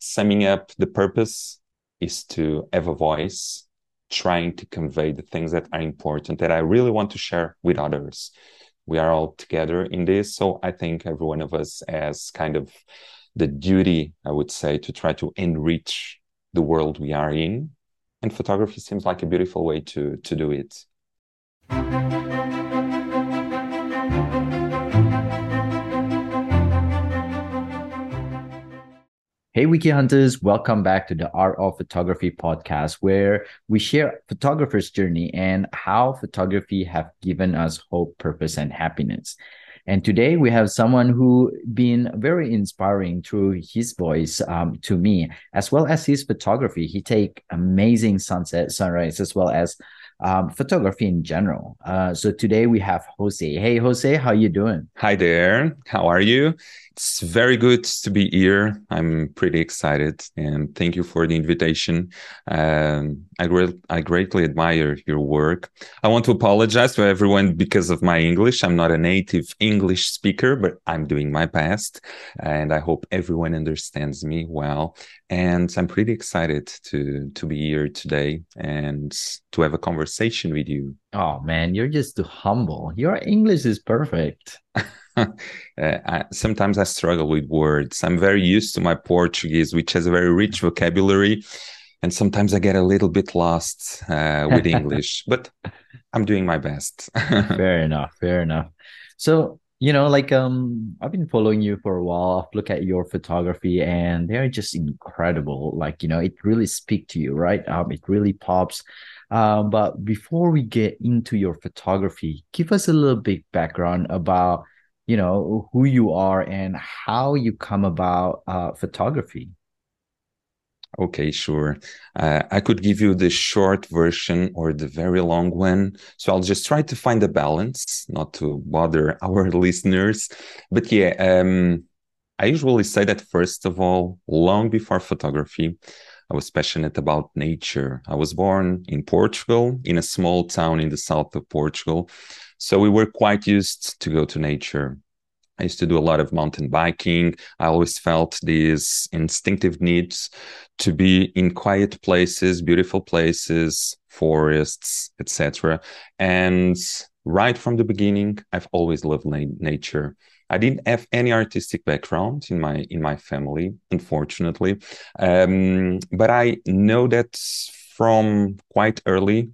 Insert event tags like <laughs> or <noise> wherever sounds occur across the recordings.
summing up, the purpose is to have a voice trying to convey the things that are important that I really want to share with others. We are all together in this. So I think every one of us has kind of the duty, I would say, to try to enrich the world we are in. And photography seems like a beautiful way to, to do it. Hey, Wicked Hunters, welcome back to the Art of Photography podcast, where we share photographers' journey and how photography have given us hope, purpose, and happiness. And today we have someone who been very inspiring through his voice um, to me, as well as his photography. He take amazing sunset, sunrise, as well as um, photography in general. Uh, so today we have Jose. Hey, Jose, how you doing? Hi there. How are you? It's very good to be here. I'm pretty excited, and thank you for the invitation. Um, I, re- I greatly admire your work. I want to apologize to everyone because of my English. I'm not a native English speaker, but I'm doing my best, and I hope everyone understands me well. And I'm pretty excited to to be here today and to have a conversation with you. Oh man, you're just too humble. Your English is perfect. <laughs> <laughs> uh, I, sometimes I struggle with words. I'm very used to my Portuguese, which has a very rich <laughs> vocabulary, and sometimes I get a little bit lost uh, with <laughs> English. but I'm doing my best. fair enough. Fair enough. So you know, like um, I've been following you for a while. I've looked at your photography, and they're just incredible. Like you know, it really speak to you, right? Um, it really pops. Um, but before we get into your photography, give us a little bit background about you know who you are and how you come about uh, photography okay sure uh, i could give you the short version or the very long one so i'll just try to find a balance not to bother <laughs> our listeners but yeah um, i usually say that first of all long before photography I was passionate about nature. I was born in Portugal, in a small town in the south of Portugal. So we were quite used to go to nature. I used to do a lot of mountain biking. I always felt these instinctive needs to be in quiet places, beautiful places, forests, etc. And right from the beginning, I've always loved na- nature. I didn't have any artistic background in my in my family, unfortunately, um, but I know that from quite early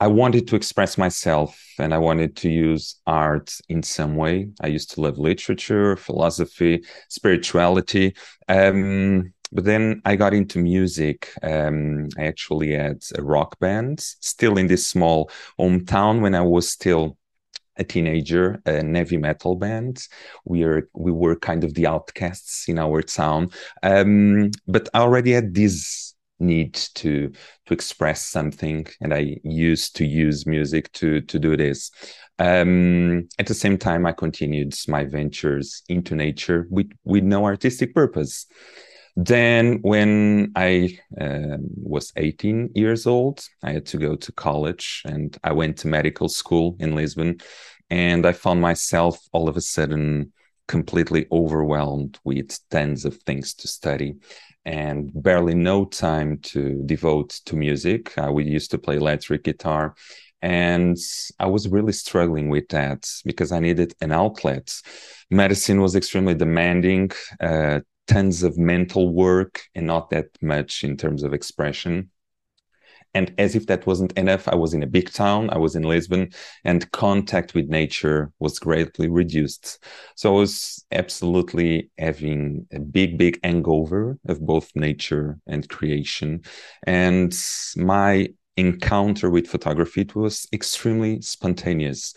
I wanted to express myself and I wanted to use art in some way. I used to love literature, philosophy, spirituality. Um, but then I got into music. Um, I actually had a rock band still in this small hometown when I was still a teenager, a heavy metal band. We are we were kind of the outcasts in our town, um, but I already had this need to to express something and i used to use music to to do this. Um, at the same time i continued my ventures into nature with with no artistic purpose. Then when i uh, was 18 years old i had to go to college and i went to medical school in lisbon and i found myself all of a sudden completely overwhelmed with tons of things to study and barely no time to devote to music. Uh, we used to play electric guitar. And I was really struggling with that because I needed an outlet. Medicine was extremely demanding, uh, tons of mental work, and not that much in terms of expression. And as if that wasn't enough, I was in a big town, I was in Lisbon, and contact with nature was greatly reduced. So I was absolutely having a big, big hangover of both nature and creation. And my encounter with photography it was extremely spontaneous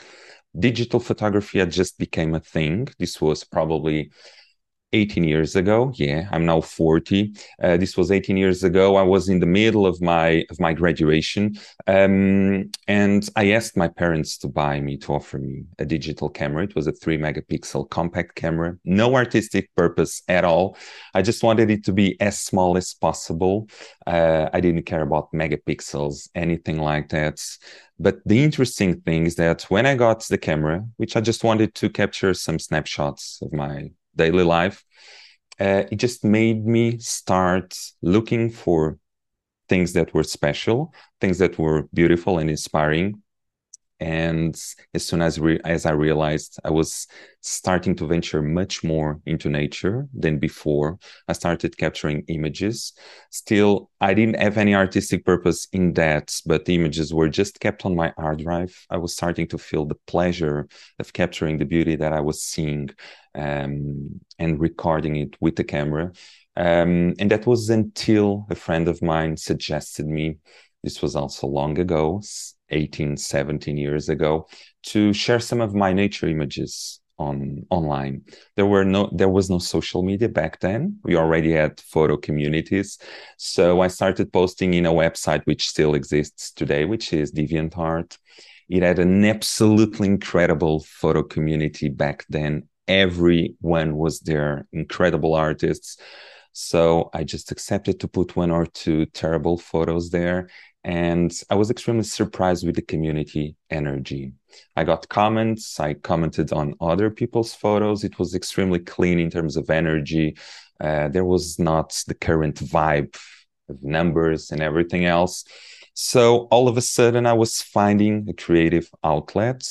digital photography had just became a thing this was probably 18 years ago. Yeah i'm now 40 uh, this was 18 years ago. I was in the middle of my of my graduation um, and i asked my parents to buy me to offer me a digital camera. It was a 3 megapixel compact camera. No artistic purpose at all. I just wanted it to be as small as possible. Uh, i didn't care about megapixels anything like that. But the interesting thing is that when I got the camera, which I just wanted to capture some snapshots of my daily life. uh, it just made me start looking for things that were special, things that were beautiful and inspiring, and as soon as re- as I realized I was starting to venture much more into nature than before, I started capturing images. Still, I didn't have any artistic purpose in that, but the images were just kept on my hard drive. I was starting to feel the pleasure of capturing the beauty that I was seeing um, and recording it with the camera. Um, and that was until a friend of mine suggested me. This was also long ago, 18, 17 years ago to share some of my nature images on online. There were no there was no social media back then. We already had photo communities. So I started posting in a website which still exists today, which is DeviantArt. It had an absolutely incredible photo community back then. Everyone was there, incredible artists. So I just accepted to put one or two terrible photos there and I was extremely surprised with the community energy. I got comments, I commented on other people's photos. It was extremely clean in terms of energy. Uh, there was not the current vibe of numbers and everything else. So all of a sudden, I was finding a creative outlet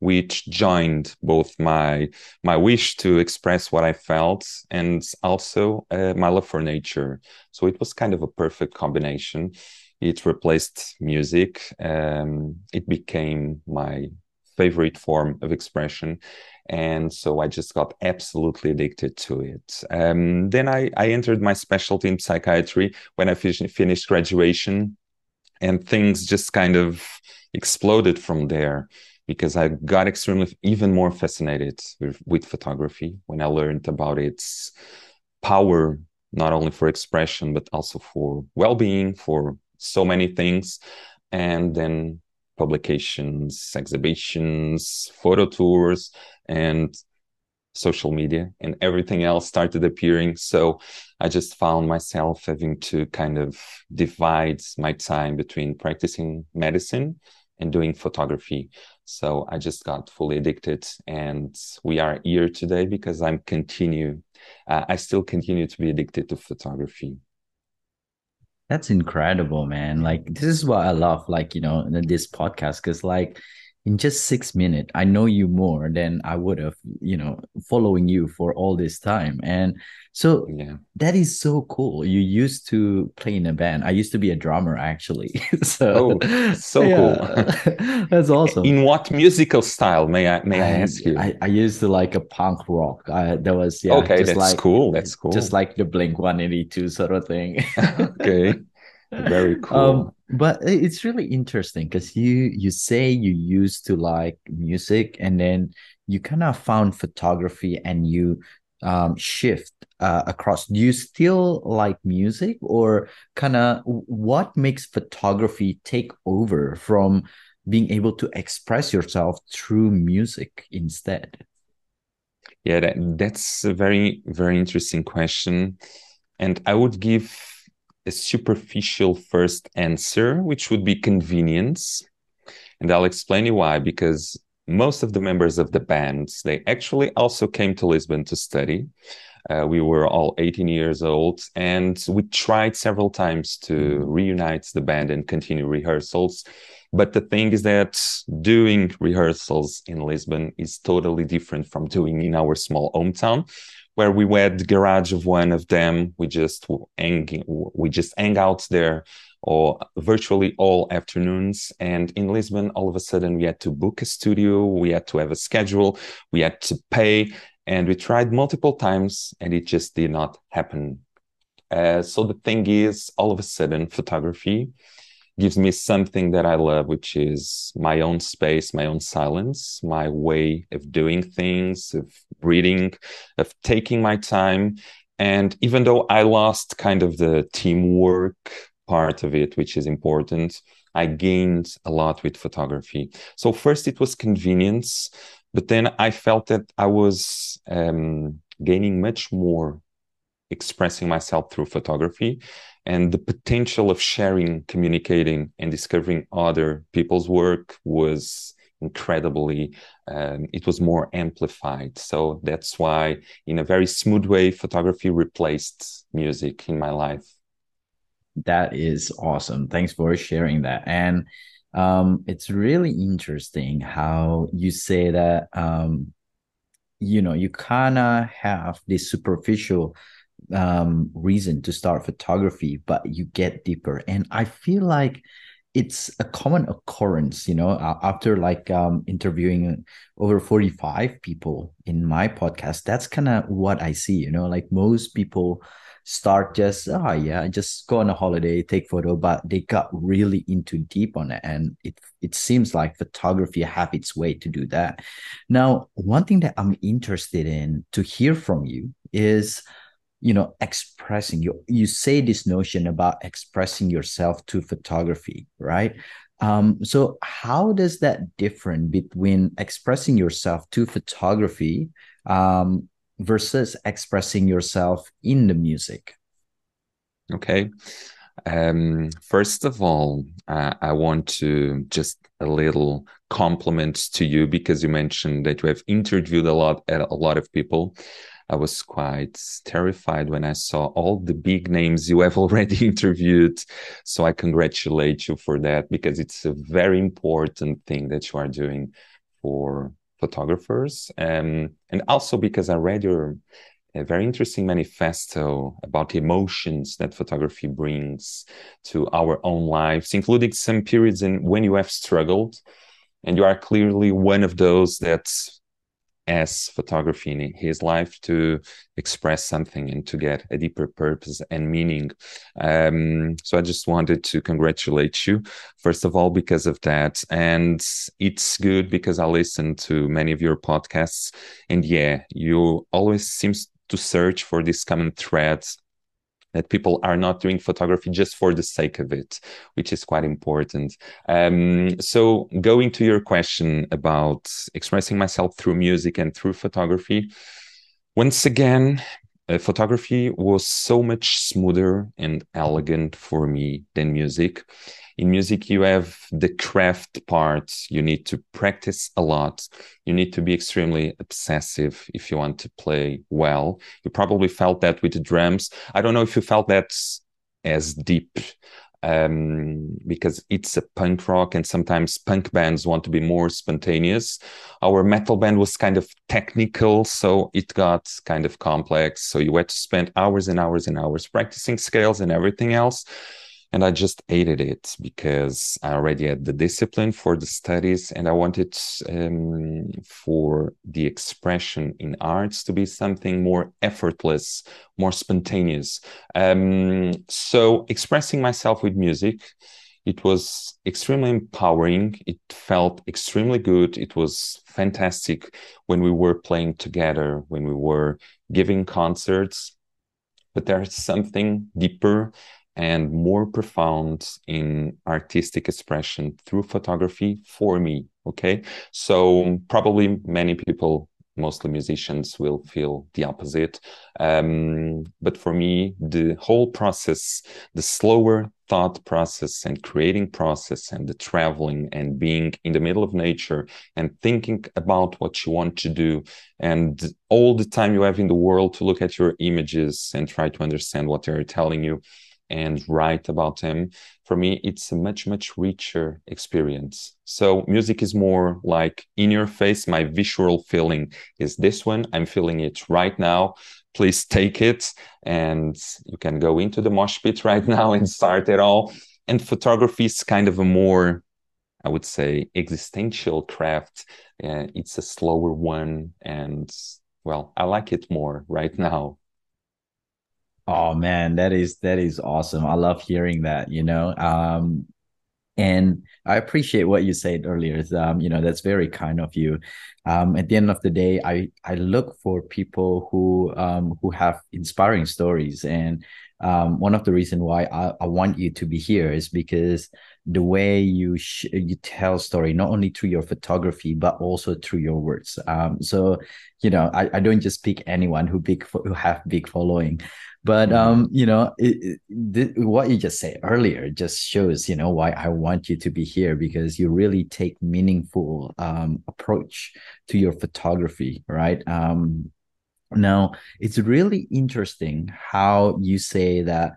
which joined both my my wish to express what I felt and also uh, my love for nature. So it was kind of a perfect combination it replaced music. Um, it became my favorite form of expression. And so I just got absolutely addicted to it. Um, then I, I entered my specialty in psychiatry when I finished graduation, and things just kind of exploded from there because I got extremely even more fascinated with, with photography when I learned about its power, not only for expression, but also for well being, for so many things. And then publications exhibitions photo tours and social media and everything else started appearing. So i just found myself having to kind of divide my time between practicing medicine and doing photography. So i just got fully addicted and we are here today because i'm continue uh, i still continue to be addicted to photography that's incredible, man. Like this is what I love, like, you know, this podcast, because like in just six minutes, I know you more than I would have, you know, following you for all this time. And so yeah. that is so cool. You used to play in a band. I used to be a drummer actually. <laughs> so oh, so yeah. cool. <laughs> That's awesome. In what musical style may I may I, I ask you? I, I, used to like a punk rock. I, that was yeah. Okay, that's like, cool. That's cool. Just like the Blink 182 sort of thing. <laughs> okay. Very <laughs> cool. Um, but it's really interesting because you you say you used to like music and then you kind of found photography and you um, shift uh, across. Do you still like music or kind of what makes photography take over from being able to express yourself through music instead? Yeah, that, that's a very, very interesting question. And I would give a superficial first answer, which would be convenience. And I'll explain you why, because most of the members of the bands, they actually also came to Lisbon to study. Uh, we were all 18 years old and we tried several times to reunite the band and continue rehearsals. But the thing is that doing rehearsals in Lisbon is totally different from doing in our small hometown where we had the garage of one of them. We just hang, we just hang out there or virtually all afternoons. And in Lisbon, all of a sudden we had to book a studio, we had to have a schedule, we had to pay, and we tried multiple times, and it just did not happen. Uh, so the thing is, all of a sudden, photography gives me something that I love, which is my own space, my own silence, my way of doing things, of breathing, of taking my time. And even though I lost kind of the teamwork part of it, which is important, I gained a lot with photography. So, first, it was convenience, but then I felt that I was um, gaining much more expressing myself through photography and the potential of sharing communicating and discovering other people's work was incredibly um, it was more amplified. So that's why in a very smooth way photography replaced music in my life. That is awesome. Thanks for sharing that. And um, it's really interesting how you say that um, you know you kind of have this superficial um, reason to start photography but you get deeper. And i feel like it's a common occurrence you know after like um, interviewing over 45 people in my podcast that's kind of what i see you know like most people start just oh yeah just go on a holiday take photo but they got really into deep on it. And it it seems like photography have its way to do that. Now one thing that i'm interested in to hear from you is you know expressing you you say this notion about expressing yourself to photography right um, so how does that different between expressing yourself to photography um, versus expressing yourself in the music? Okay. Um, first of all, uh, I want to just a little compliment to you because you mentioned that you have interviewed a lot a lot of people. I was quite terrified when I saw all the big names you have <laughs> already interviewed. So I congratulate you for that because it's a very important thing that you are doing for photographers, um, and also because I read your a very interesting manifesto about the emotions that photography brings to our own lives, including some periods in when you have struggled, and you are clearly one of those that as photography in his life to express something and to get a deeper purpose and meaning. Um, so I just wanted to congratulate you, first of all, because of that. And it's good because I listen to many of your podcasts. And yeah, you always seems to search for these common threads that people are not doing photography just for the sake of it, which is quite important. Um, so, going to your question about expressing myself through music and through photography, once again, uh, photography was so much smoother and elegant for me than music. In music you have the craft part. You need to practice a lot. You need to be extremely obsessive if you want to play well. You probably felt that with the drums. I don't know if you felt that as deep um, because it's a punk rock and sometimes punk bands want to be more spontaneous. Our metal band was kind of technical, so it got kind of complex. So you had to spend hours and hours and hours practicing scales and everything else and I just hated it because I already had the discipline for the studies, and I wanted um, for the expression in arts to be something more effortless, more spontaneous. Um, so expressing myself with music, it was extremely empowering. It felt extremely good. It was fantastic when we were playing together, when we were giving concerts. But there's something deeper and more profound in artistic expression through photography for me okay? So probably many people mostly musicians will feel the opposite. Um, but for me the whole process the slower thought process and creating process and the traveling and being in the middle of nature and thinking about what you want to do and all the time you have in the world to look at your images and try to understand what they're telling you and write about them for me it's a much much richer experience. So music is more like in your face my visual feeling is this one. I'm feeling it right now. Please take it and you can go into the mosh pit <laughs> right now and start it all. And photography is kind of a more i would say existential craft. Uh, it's a slower one and well i like it more right <laughs> now Oh man, that is that is awesome. I love hearing that, you know. Um and I appreciate what you said earlier. Um, you know, that's very kind of you. Um, at the end of the day, I I look for people who um who have inspiring stories. And um one of the reason why I, I want you to be here is because the way you sh- you tell story not only through your photography but also through your words. Um so you know i, I don't just pick anyone who big who have big following. But mm-hmm. um you know it, it, what you just said earlier just shows you know why i want you to be here because you really take meaningful um approach to your photography right? Um now it's really interesting how you say that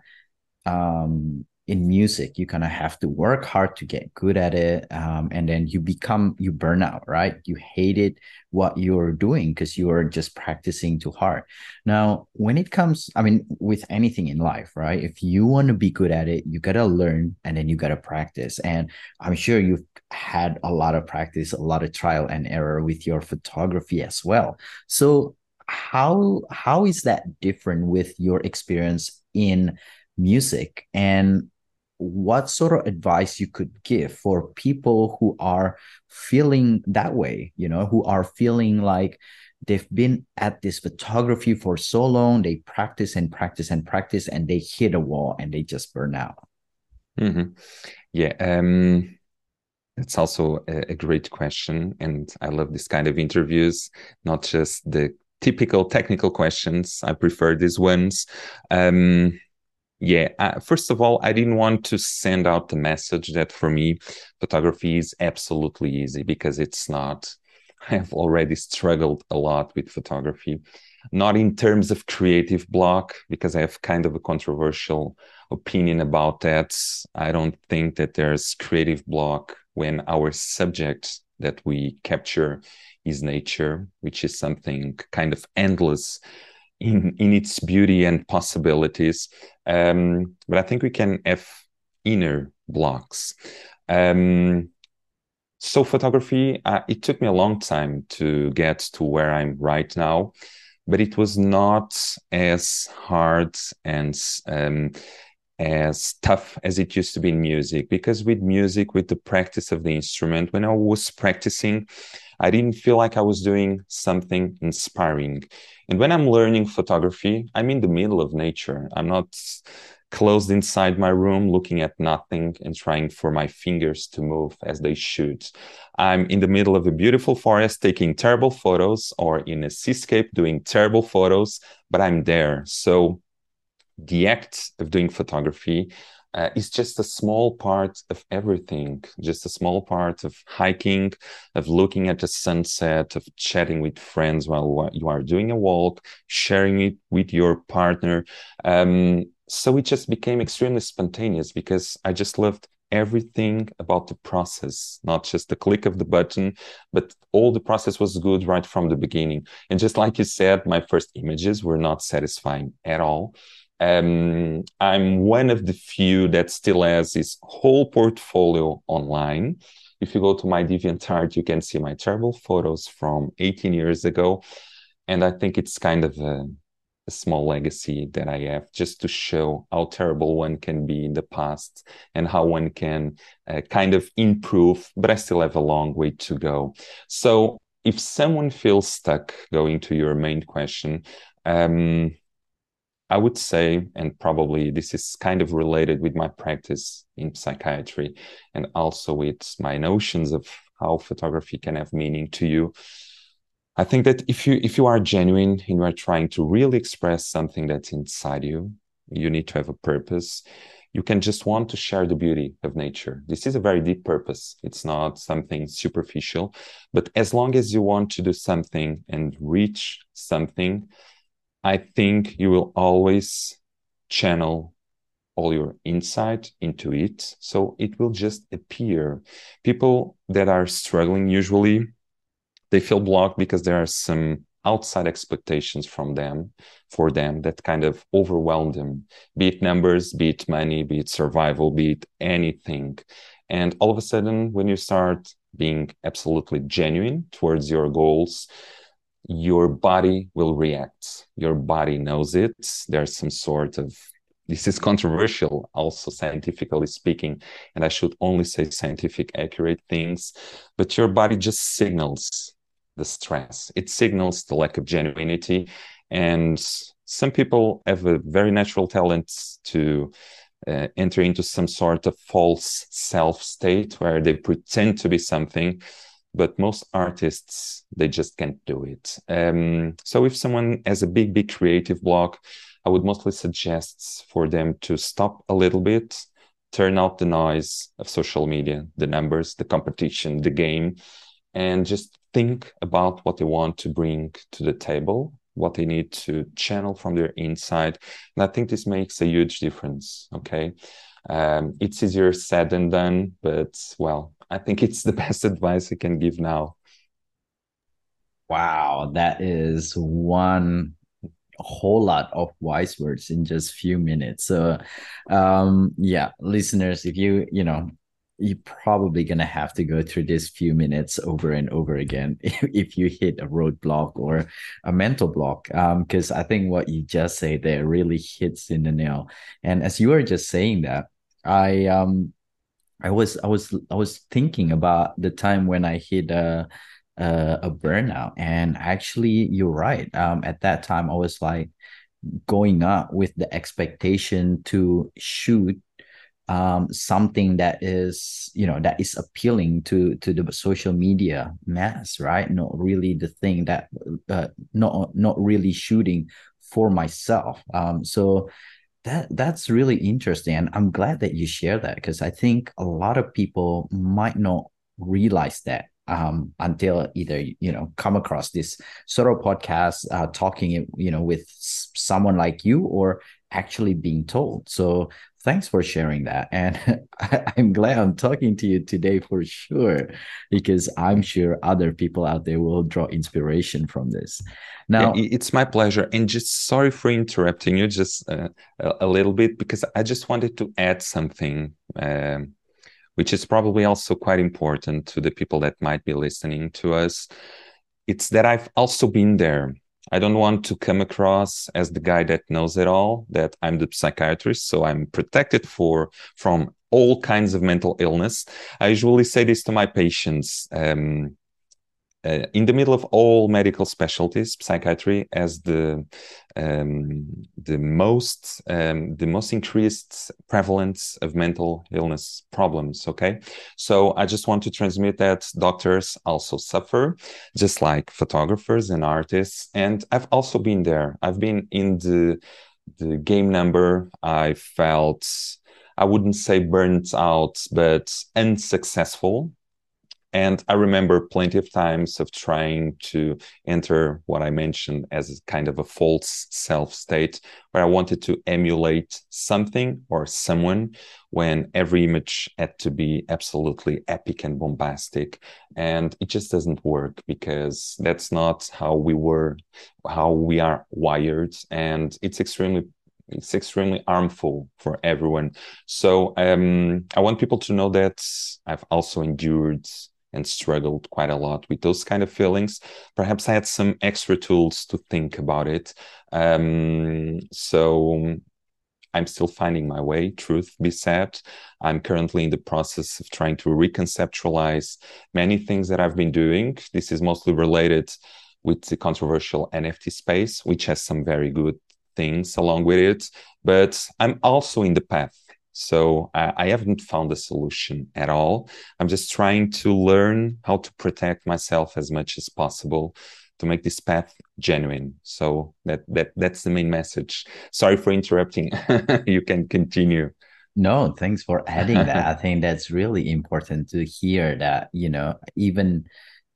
um in music you kind of have to work hard to get good at it um, and then you become you burn out right? You hated what you're doing because you are just practicing too hard. Now when it comes i mean with anything in life right? If you want to be good at it you got to learn and then you got to practice. And i'm sure you've had a lot of practice a lot of trial and error with your photography as well. So how how is that different with your experience in music? And what sort of advice you could give for people who are feeling that way you know who are feeling like they've been at this photography for so long they practice and practice and practice and they hit a wall and they just burn out mm-hmm. yeah um it's also a, a great question and i love this kind of interviews not just the typical technical questions i prefer these ones um yeah, uh, first of all, I didn't want to send out the message that for me, photography is absolutely easy because it's not. <laughs> I have already struggled a lot with photography, not in terms of creative block, because I have kind of a controversial opinion about that. I don't think that there's creative block when our subject that we capture is nature, which is something kind of endless in in its beauty and possibilities. Um, but I think we can have inner blocks. Um, so photography, uh, it took me a long time to get to where I'm right now, but it was not as hard and um, as tough as it used to be in music because with music with the practice of the instrument when i was practicing i didn't feel like i was doing something inspiring and when I'm learning photography, I'm in the middle of nature. I'm not closed inside my room looking at nothing and trying for my fingers to move as they should. I'm in the middle of a beautiful forest taking terrible photos or in a seascape doing terrible photos, but I'm there. So the act of doing photography uh, is just a small part of everything, just a small part of hiking, of looking at the sunset, of chatting with friends while you are doing a walk, sharing it with your partner. Um, so it just became extremely spontaneous because I just loved everything about the process, not just the click of the button, but all the process was good right from the beginning. And just like you said, my first images were not satisfying at all um, I'm one of the few that still has his whole portfolio online. If you go to my DeviantArt, you can see my terrible photos from 18 years ago. And I think it's kind of a, a small legacy that I have just to show how terrible one can be in the past and how one can uh, kind of improve, but I still have a long way to go. So if someone feels stuck going to your main question, um, I would say, and probably this is kind of related with my practice in psychiatry and also with my notions of how photography can have meaning to you. I think that if you if you are genuine and you are trying to really express something that's inside you, you need to have a purpose. You can just want to share the beauty of nature. This is a very deep purpose. It's not something superficial, but as long as you want to do something and reach something, I think you will always channel all your insight into it. So it will just appear. People that are struggling usually they feel blocked because there are some outside expectations from them for them that kind of overwhelm them be it numbers be it money be it survival be it anything and all of a sudden when you start being absolutely genuine towards your goals your body will react. Your body knows it. There's some sort of this is controversial, also scientifically speaking, and I should only say scientific accurate things, but your body just signals the stress. It signals the lack of genuinity. And some people have a very natural talent to uh, enter into some sort of false self state where they pretend to be something but most artists they just can't do it. Um, so if someone has a big big creative block i would mostly suggest for them to stop a little bit turn out the noise of social media the numbers the competition the game and just think about what they want to bring to the table what they need to channel from their inside. And i think this makes a huge difference okay? Um, it's easier said than done but well i think it's the <laughs> best advice i can give now. Wow that is one whole lot of wise words in just few minutes. So um yeah listeners if you you know you're probably going to have to go through this few minutes over and over again <laughs> if, if you hit a roadblock or a mental block. Because um, i think what you just say there really hits in the nail. And as you were just saying that i um i was i was i was thinking about the time when i hit a a, a burnout. And actually you're right. Um at that time i was like going up with the expectation to shoot um, something that is you know that is appealing to to the social media mass right? Not really the thing that uh, not not really shooting for myself. Um, so that that's really interesting and i'm glad that you share that because i think a lot of people might not realize that um, until either you know come across this sort of podcast uh, talking you know with someone like you or actually being told. So thanks for sharing that. And <laughs> I, am glad I'm talking to you today for sure, because I'm sure other people out there will draw inspiration from this. Now, yeah, it's my pleasure. And just sorry for interrupting you just uh, a, little bit, because I just wanted to add something. Um, which is probably also quite important to the people that might be listening to us. It's that I've also been there. I don't want to come across as the guy that knows it all, that I'm the psychiatrist, so I'm protected for from all kinds of mental illness. I usually say this to my patients. Um, uh, in the middle of all medical specialties, psychiatry has the um, the most um, the most increased prevalence of mental illness problems. Okay, so I just want to transmit that doctors also suffer, just like photographers and artists. And I've also been there. I've been in the the game number. I felt I wouldn't say burnt out, but unsuccessful and I remember plenty of times of trying to enter what I mentioned as kind of a false self state, where I wanted to emulate something or someone when every image had to be absolutely epic and bombastic. And it just doesn't work because that's not how we were, how we are wired. And it's extremely it's extremely harmful for everyone. So um, I want people to know that I've also endured and struggled quite a lot with those kind of feelings. Perhaps I had some extra tools to think about it. Um, so I'm still finding my way, truth be said. I'm currently in the process of trying to reconceptualize many things that I've been doing. This is mostly related with the controversial NFT space, which has some very good things along with it. But I'm also in the path so I, I haven't found a solution at all. I'm just trying to learn how to protect myself as much as possible to make this path genuine. So that that that's the main message. Sorry for interrupting. <laughs> you can continue. No, thanks for adding that. I <laughs> think that's really important to hear that, you know, even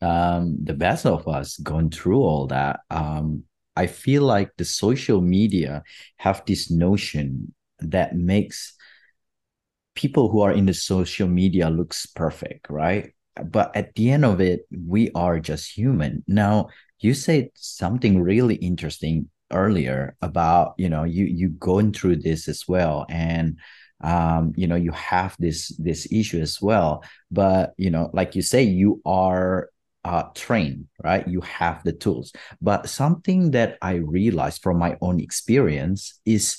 um, the best of us going through all that. Um, I feel like the social media have this notion that makes people who are in the social media looks perfect, right? But at the end of it, we are just human. Now, you said something really interesting earlier about you know you you going through this as well and um you know you have this this issue as well but you know like you say you are uh trained right you have the tools but something that i realized from my own experience is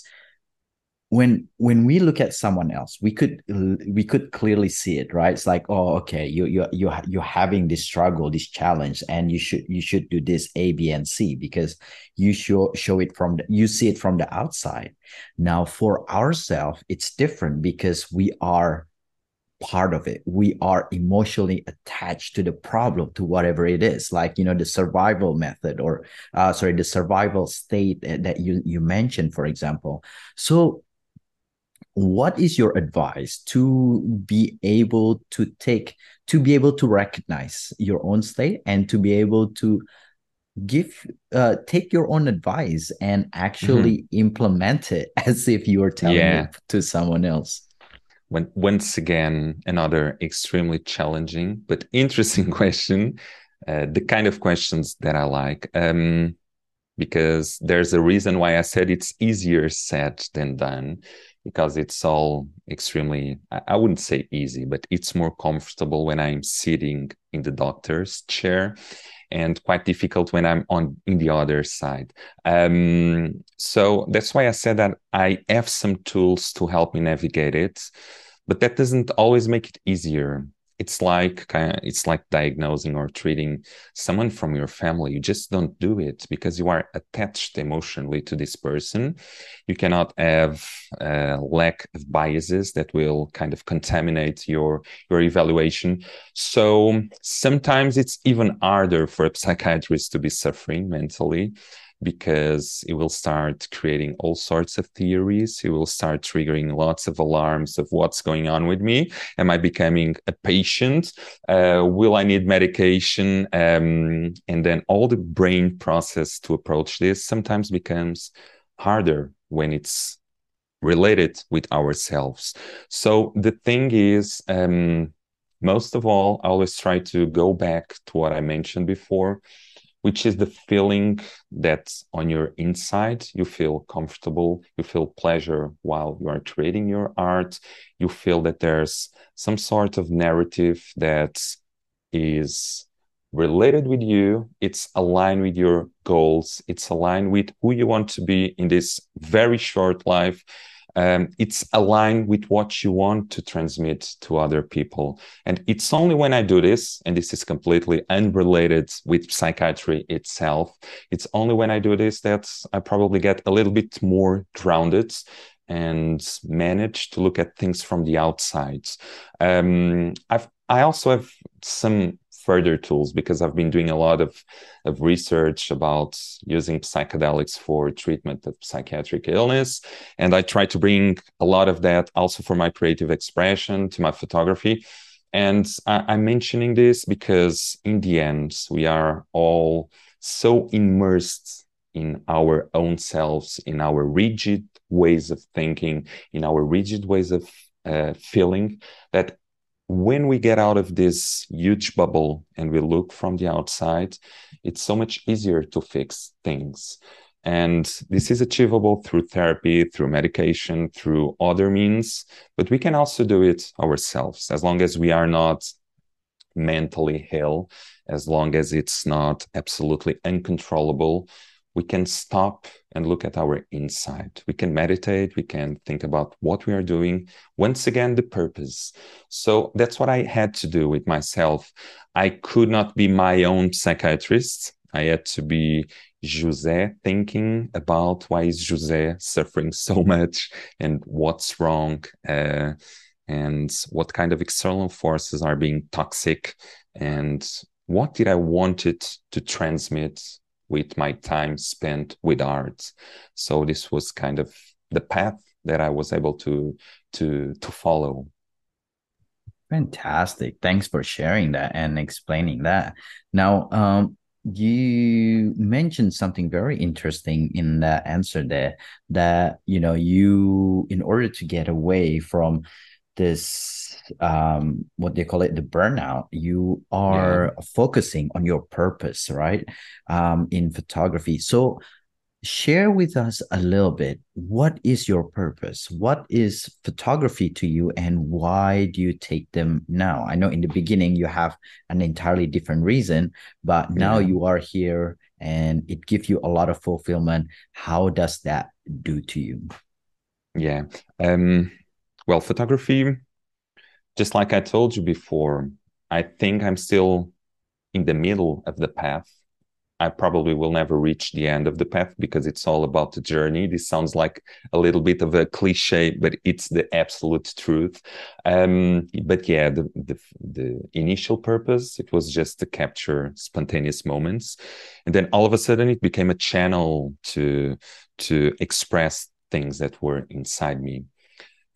when when we look at someone else we could we could clearly see it right? It's like oh okay you you you you're having this struggle this challenge and you should you should do this a b and c because you show show it from the, you see it from the outside. Now for ourselves it's different because we are part of it. We are emotionally attached to the problem to whatever it is like you know the survival method or uh, sorry the survival state that you you mentioned for example. So what is your advice to be able to take to be able to recognize your own state and to be able to give uh take your own advice and actually mm-hmm. implement it <laughs> as if you were telling yeah. it to someone else when once again another extremely challenging but <laughs> interesting question uh, the kind of questions that i like um because there's a reason why i said it's easier said than done because it's all extremely i wouldn't say easy but it's more comfortable when i'm sitting in the doctor's chair and quite difficult when i'm on in the other side. Um, so that's why i said that i have some tools to help me navigate it but that doesn't always make it easier it's like it's like diagnosing or treating someone from your family. You just don't do it because you are attached emotionally to this person. You cannot have a lack of biases that will kind of contaminate your your evaluation. So sometimes it's even harder for a psychiatrist to be suffering mentally because it will start creating all sorts of theories. It will start triggering lots of alarms of what's going on with me. Am I becoming a patient? Uh, will I need medication? Um, and then all the brain process to approach this sometimes becomes harder when it's related with ourselves. So the thing is, um, most of all, I always try to go back to what I mentioned before which is the feeling that on your inside. You feel comfortable, you feel pleasure while you are creating your art, you feel that there's some sort of narrative that is related with you, it's aligned with your goals, it's aligned with who you want to be in this very short life um, it's aligned with what you want to transmit to other people. And it's only when I do this, and this is completely unrelated with psychiatry itself, it's only when I do this that I probably get a little bit more grounded and manage to look at things from the outside. Um, I've I also have some further tools because I've been doing a lot of, of research about using psychedelics for treatment of psychiatric illness. And I try to bring a lot of that also for my creative expression to my photography. And I, am mentioning this because in the end, we are all so immersed in our own selves, in our rigid ways of thinking, in our rigid ways of uh, feeling that when we get out of this huge bubble and we look from the outside, it's so much easier to fix things. And this is achievable through therapy, through medication, through other means, but we can also do it ourselves as long as we are not mentally ill, as long as it's not absolutely uncontrollable we can stop and look at our inside. We can meditate, we can think about what we are doing. Once again, the purpose. So that's what I had to do with myself. I could not be my own psychiatrist. I had to be Jose thinking about why is Jose suffering <laughs> so much and what's wrong uh, and what kind of external forces are being toxic and what did I want it to transmit with my time spent with art. So this was kind of the path that I was able to to to follow. Fantastic. Thanks for sharing that and explaining that. Now, um, you mentioned something very interesting in that answer there that you know you in order to get away from this um what they call it the burnout you are yeah. focusing on your purpose right um in photography so share with us a little bit what is your purpose what is photography to you and why do you take them now i know in the beginning you have an entirely different reason but now yeah. you are here and it gives you a lot of fulfillment how does that do to you Yeah. Um, well, photography, just like I told you before, I think I'm still in the middle of the path. I probably will never reach the end of the path because it's all about the journey. This sounds like a little bit of a cliche, but it's the absolute truth. Um, but yeah, the, the, the initial purpose it was just to capture spontaneous moments, and then all of a sudden it became a channel to to express things that were inside me.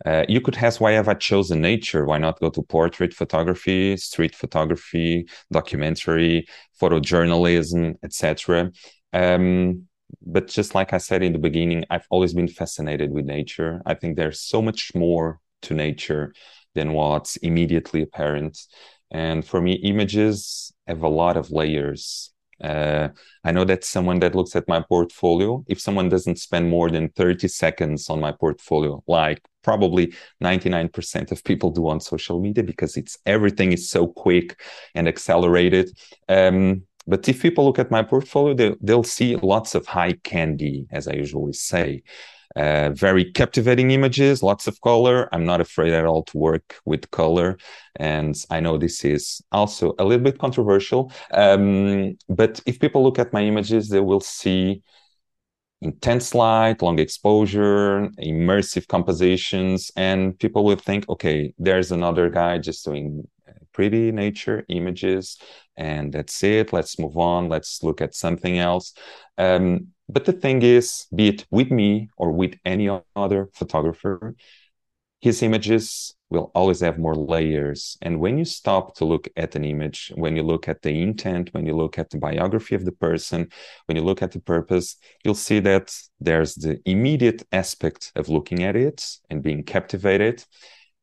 Uh, you could ask why have I chosen nature? Why not go to portrait photography, street photography, documentary, photojournalism, etc. Um, but just like I said in the beginning, I've always been fascinated with nature. I think there's so much more to nature than what's immediately apparent. And for me, images have a lot of layers. Uh, I know that someone that looks at my portfolio, if someone doesn't spend more than 30 seconds on my portfolio, like probably 99% of people do on social media because it's everything is so quick and accelerated. Um, but if people look at my portfolio, they, they'll see lots of high candy, as I usually say. Uh, very captivating images, lots of color. I'm not afraid at all to work with color. And I know this is also a little bit controversial. Um, but if people look at my images, they will see intense light, long exposure, immersive compositions, and people will think, okay, there's another guy just doing pretty nature images, and that's it. Let's move on. Let's look at something else. Um, but the thing is, be it with me or with any other photographer, his images will always have more layers. And when you stop to look at an image, when you look at the intent, when you look at the biography of the person, when you look at the purpose, you'll see that there's the immediate aspect of looking at it and being captivated.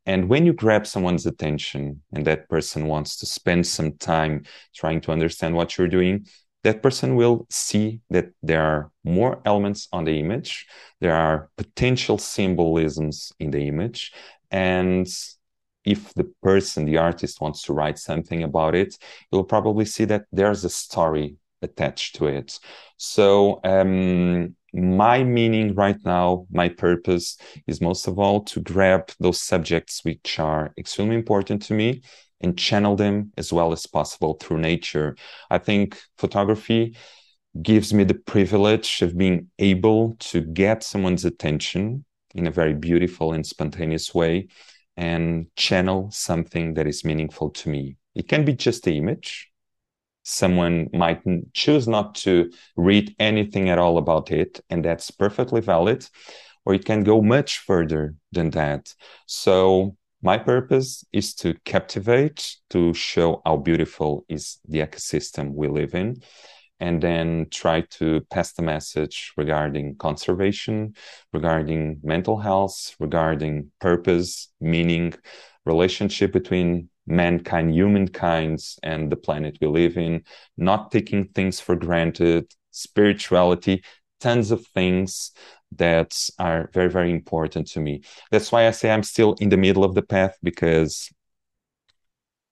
And when you grab someone's attention and that person wants to spend some time trying to understand what you're doing, that person will see that there are more elements on the image, there are potential symbolisms in the image. And if the person, the artist, wants to write something about it, you'll probably see that there's a story attached to it. So, um, my meaning right now, my purpose is most of all to grab those subjects which are extremely important to me and channel them as well as possible through nature. I think photography gives me the privilege of being able to get someone's attention in a very beautiful and spontaneous way and channel something that is meaningful to me. It can be just the image. Someone might choose not to read anything at all about it, and that's perfectly valid. Or it can go much further than that. So my purpose is to captivate, to show how beautiful is the ecosystem we live in, and then try to pass the message regarding conservation, regarding mental health, regarding purpose, meaning, relationship between mankind, humankind, and the planet we live in, not taking things for granted, spirituality, tons of things that are very very important to me. That's why i say i'm still in the middle of the path because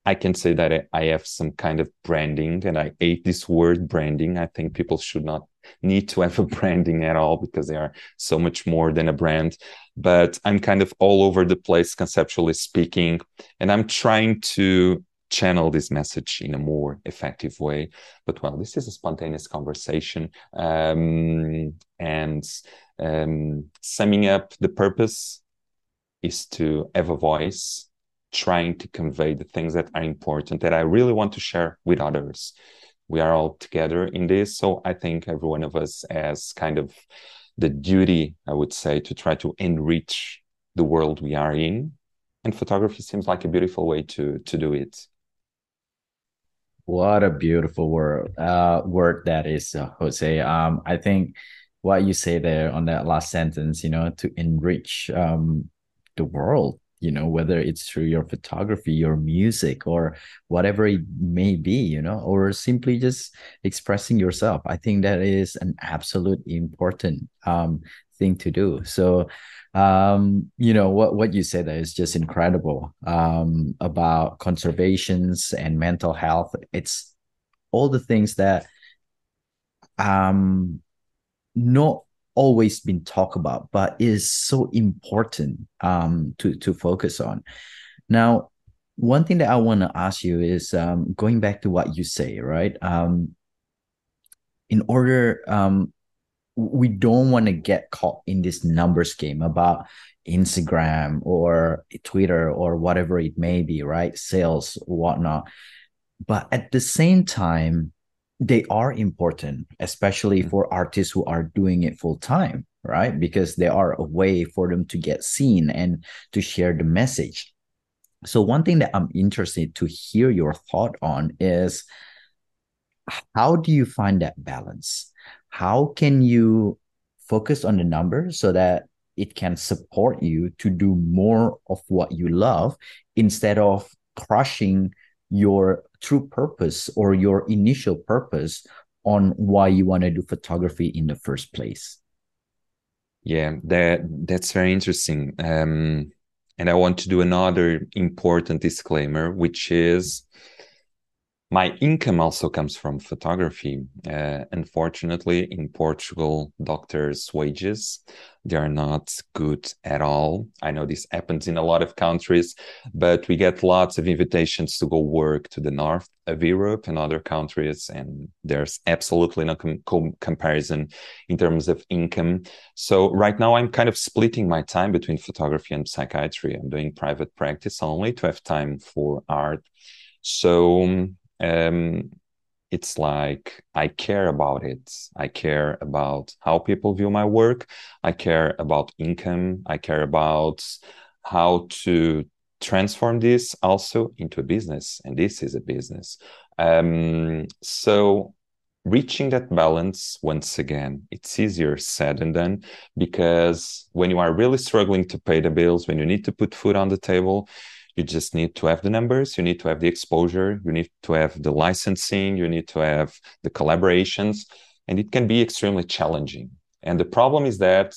i can say that i have some kind of branding and i hate this word branding i think people should not need to have a <laughs> branding at all because they are so much more than a brand but i'm kind of all over the place conceptually speaking and i'm trying to channel this message in a more effective way. But well, this is a spontaneous conversation. Um, and um, summing up, the purpose is to have a voice trying to convey the things that are important that I really want to share with others. We are all together in this. So I think every one of us has kind of the duty, I would say, to try to enrich the world we are in. And photography seems like a beautiful way to to do it. What a beautiful word, uh, word that is, uh, Jose. Um, I think what you say there on that last sentence, you know, to enrich um, the world, you know, whether it's through your photography, your music, or whatever it may be, you know, or simply just expressing yourself. I think that is an absolute important um, thing to do. So, um, you know, what what you said is just incredible um, about conservations and mental health. It's all the things that um not always been talked about, but is so important um, to to focus on. Now, one thing that I want to ask you is um, going back to what you say, right? Um, in order, um, we don't want to get caught in this numbers game about Instagram or Twitter or whatever it may be, right? Sales, whatnot. But at the same time, they are important, especially mm-hmm. for artists who are doing it full time, right? Because they are a way for them to get seen and to share the message. So, one thing that I'm interested to hear your thought on is how do you find that balance? How can you focus on the numbers so that it can support you to do more of what you love instead of crushing your true purpose or your initial purpose on why you want to do photography in the first place? Yeah that that's very interesting. Um, and i want to do another important disclaimer which is my income also comes from photography. Uh, unfortunately, in Portugal, doctors' wages they are not good at all. I know this happens in a lot of countries, but we get lots of invitations to go work to the north of Europe and other countries, and there's absolutely no com- com- comparison in terms of income. So right now, I'm kind of splitting my time between photography and psychiatry. I'm doing private practice only to have time for art. So um, it's like I care about it. I care about how people view my work. I care about income. I care about how to transform this also into a business. And this is a business. Um, so reaching that balance once again it's easier said than done because when you are really struggling to pay the bills when you need to put food on the table you just need to have the numbers you need to have the exposure you need to have the licensing you need to have the collaborations and it can be extremely challenging. And the problem is that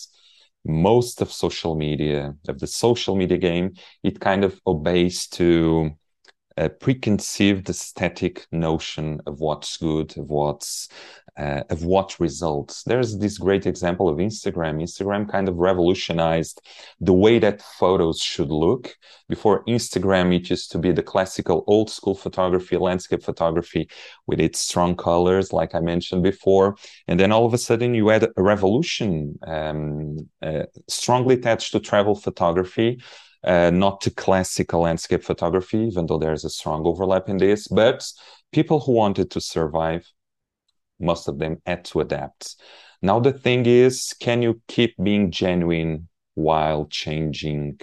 most of social media of the social media game it kind of obeys to a preconceived aesthetic notion of what's good of what's uh, of what results. There's this great example of Instagram. Instagram kind of revolutionized the way that photos should look. Before Instagram, it used to be the classical old school photography, landscape photography with its strong colors, like I mentioned before. And then all of a sudden, you had a revolution um, uh, strongly attached to travel photography. Uh, not to classical landscape photography, even though there's a strong overlap in this, but people who wanted to survive most of them had to adapt. Now the thing is, can you keep being genuine while changing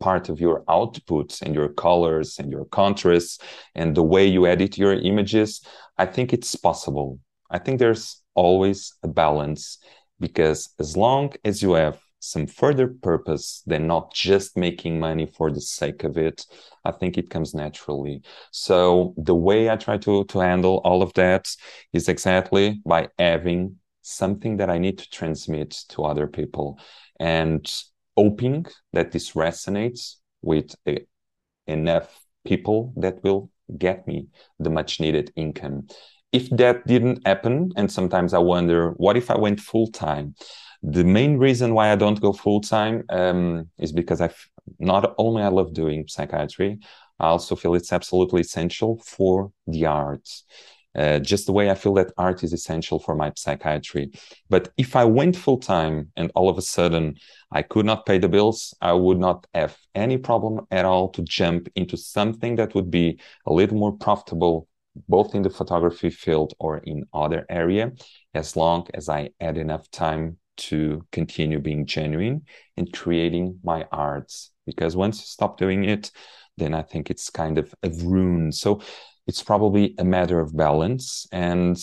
part of your outputs and your colors and your contrasts and the way you edit your images? I think it's possible. I think there's always a balance because as long as you have some further purpose than not just making money for the sake of it. I think it comes naturally. So the way i try to to handle all of that is exactly by having something that i need to transmit to other people and hoping that this resonates with a, enough people that will get me the much needed income. If that didn't happen and sometimes i wonder what if i went full time the main reason why I don't go full time um, is because I not only I love doing psychiatry, I also feel it's absolutely essential for the arts. Uh, just the way I feel that art is essential for my psychiatry. But if I went full time and all of a sudden I could not pay the bills, I would not have any problem at all to jump into something that would be a little more profitable, both in the photography field or in other area, as long as I had enough time to continue being genuine and creating my arts. Because once you stop doing it then i think it's kind of a ruin. So it's probably a matter of balance. And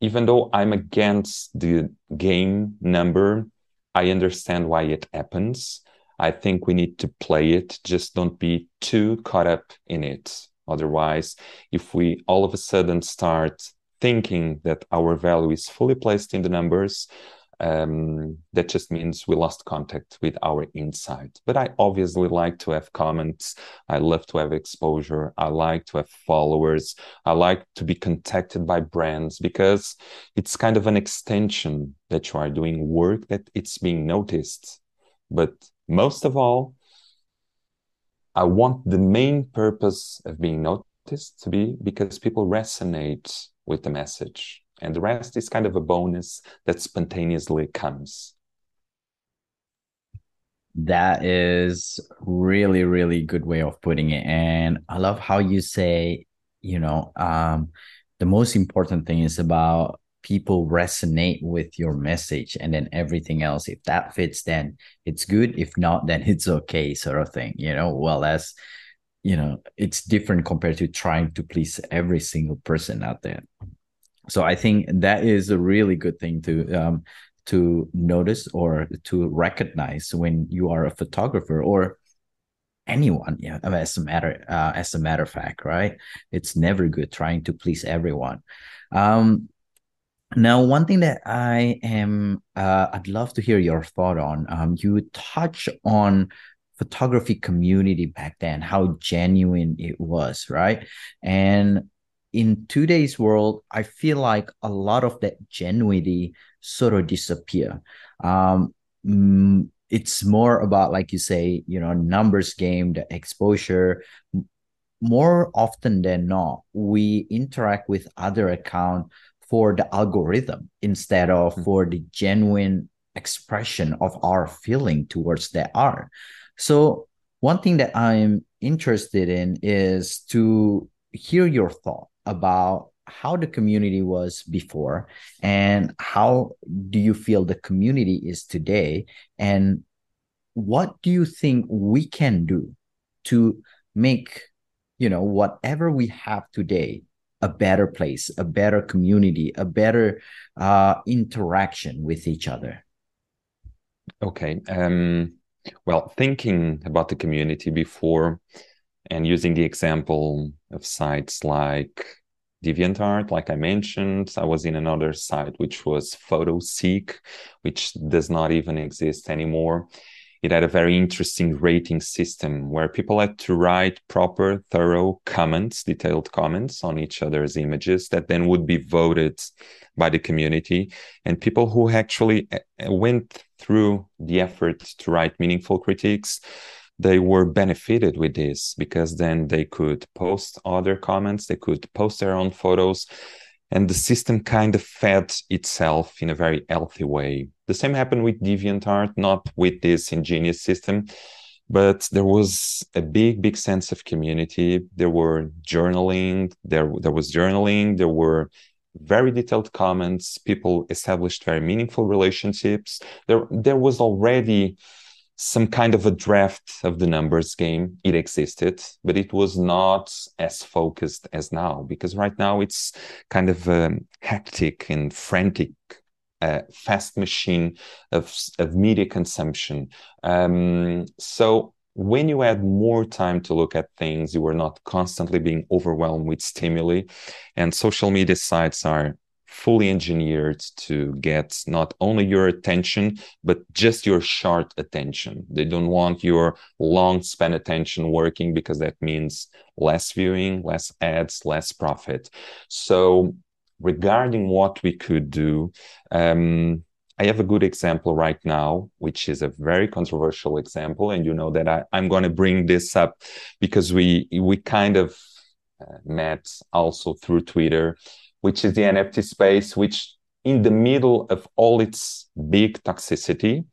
even though i'm against the game number i understand why it happens. I think we need to play it. Just don't be too caught up in it. Otherwise if we all of a sudden start thinking that our value is fully placed in the numbers um, that just means we lost contact with our inside. But I obviously like to have comments. I love to have exposure. I like to have followers. I like to be contacted by brands because it's kind of an extension that you are doing work that it's being noticed. But most of all, I want the main purpose of being noticed to be because people resonate with the message and the rest is kind of a bonus that spontaneously comes. That is really really good way of putting it. And i love how you say you know um the most important thing is about people resonate with your message and then everything else. If that fits then it's good. If not <laughs> then it's okay sort of thing you know? Well as you know it's different compared to trying to please every single person out there so i think that is a really good thing to um, to notice or to recognize when you are a photographer or anyone yeah as a matter uh, as a matter of fact right? It's never good trying to please everyone. Um now one thing that i am uh, i'd love to hear your thought on um you touch on photography community back then how genuine it was right? And in today's world, I feel like a lot of that genuinity sort of disappear. Um, mm, it's more about, like you say, you know, numbers game, the exposure. More often than not, we interact with other account for the algorithm instead of mm-hmm. for the genuine expression of our feeling towards that art. So one thing that I'm interested in is to hear your thought about how the community was before and how do you feel the community is today and what do you think we can do to make you know whatever we have today a better place a better community a better uh, interaction with each other? Okay um, well thinking about the community before and using the example of sites like DeviantArt, like I mentioned, I was in another site which was PhotoSIG, which does not even exist anymore. It had a very interesting rating system where people had to write proper, thorough comments, detailed comments on each other's images that then would be voted by the community. And people who actually eh, went through the effort to write meaningful critiques they were benefited with this because then they could post other comments, they could post their own photos, and the system kind of fed itself in a very healthy way. The same happened with DeviantArt, not with this ingenious system, but there was a big, big sense of community. There were journaling, there, there was journaling, there were very detailed comments, people established very meaningful relationships. There, there was already some kind of a draft of the numbers game. It existed, but it was not as focused as now because right now it's kind of a hectic and frantic. Uh, fast machine of, of media consumption. Um, so when you had more time to look at things, you were not constantly being overwhelmed with stimuli. And social media sites are fully engineered to get not only your attention but just your short attention. They don't want your long span attention working because that means less viewing less ads less profit. So regarding what we could do um, I have a good example right now, which is a very controversial example, and you know that I, am going to bring this up because we we kind of uh, met also through Twitter which is the NFT space, which in the middle of all its big toxicity,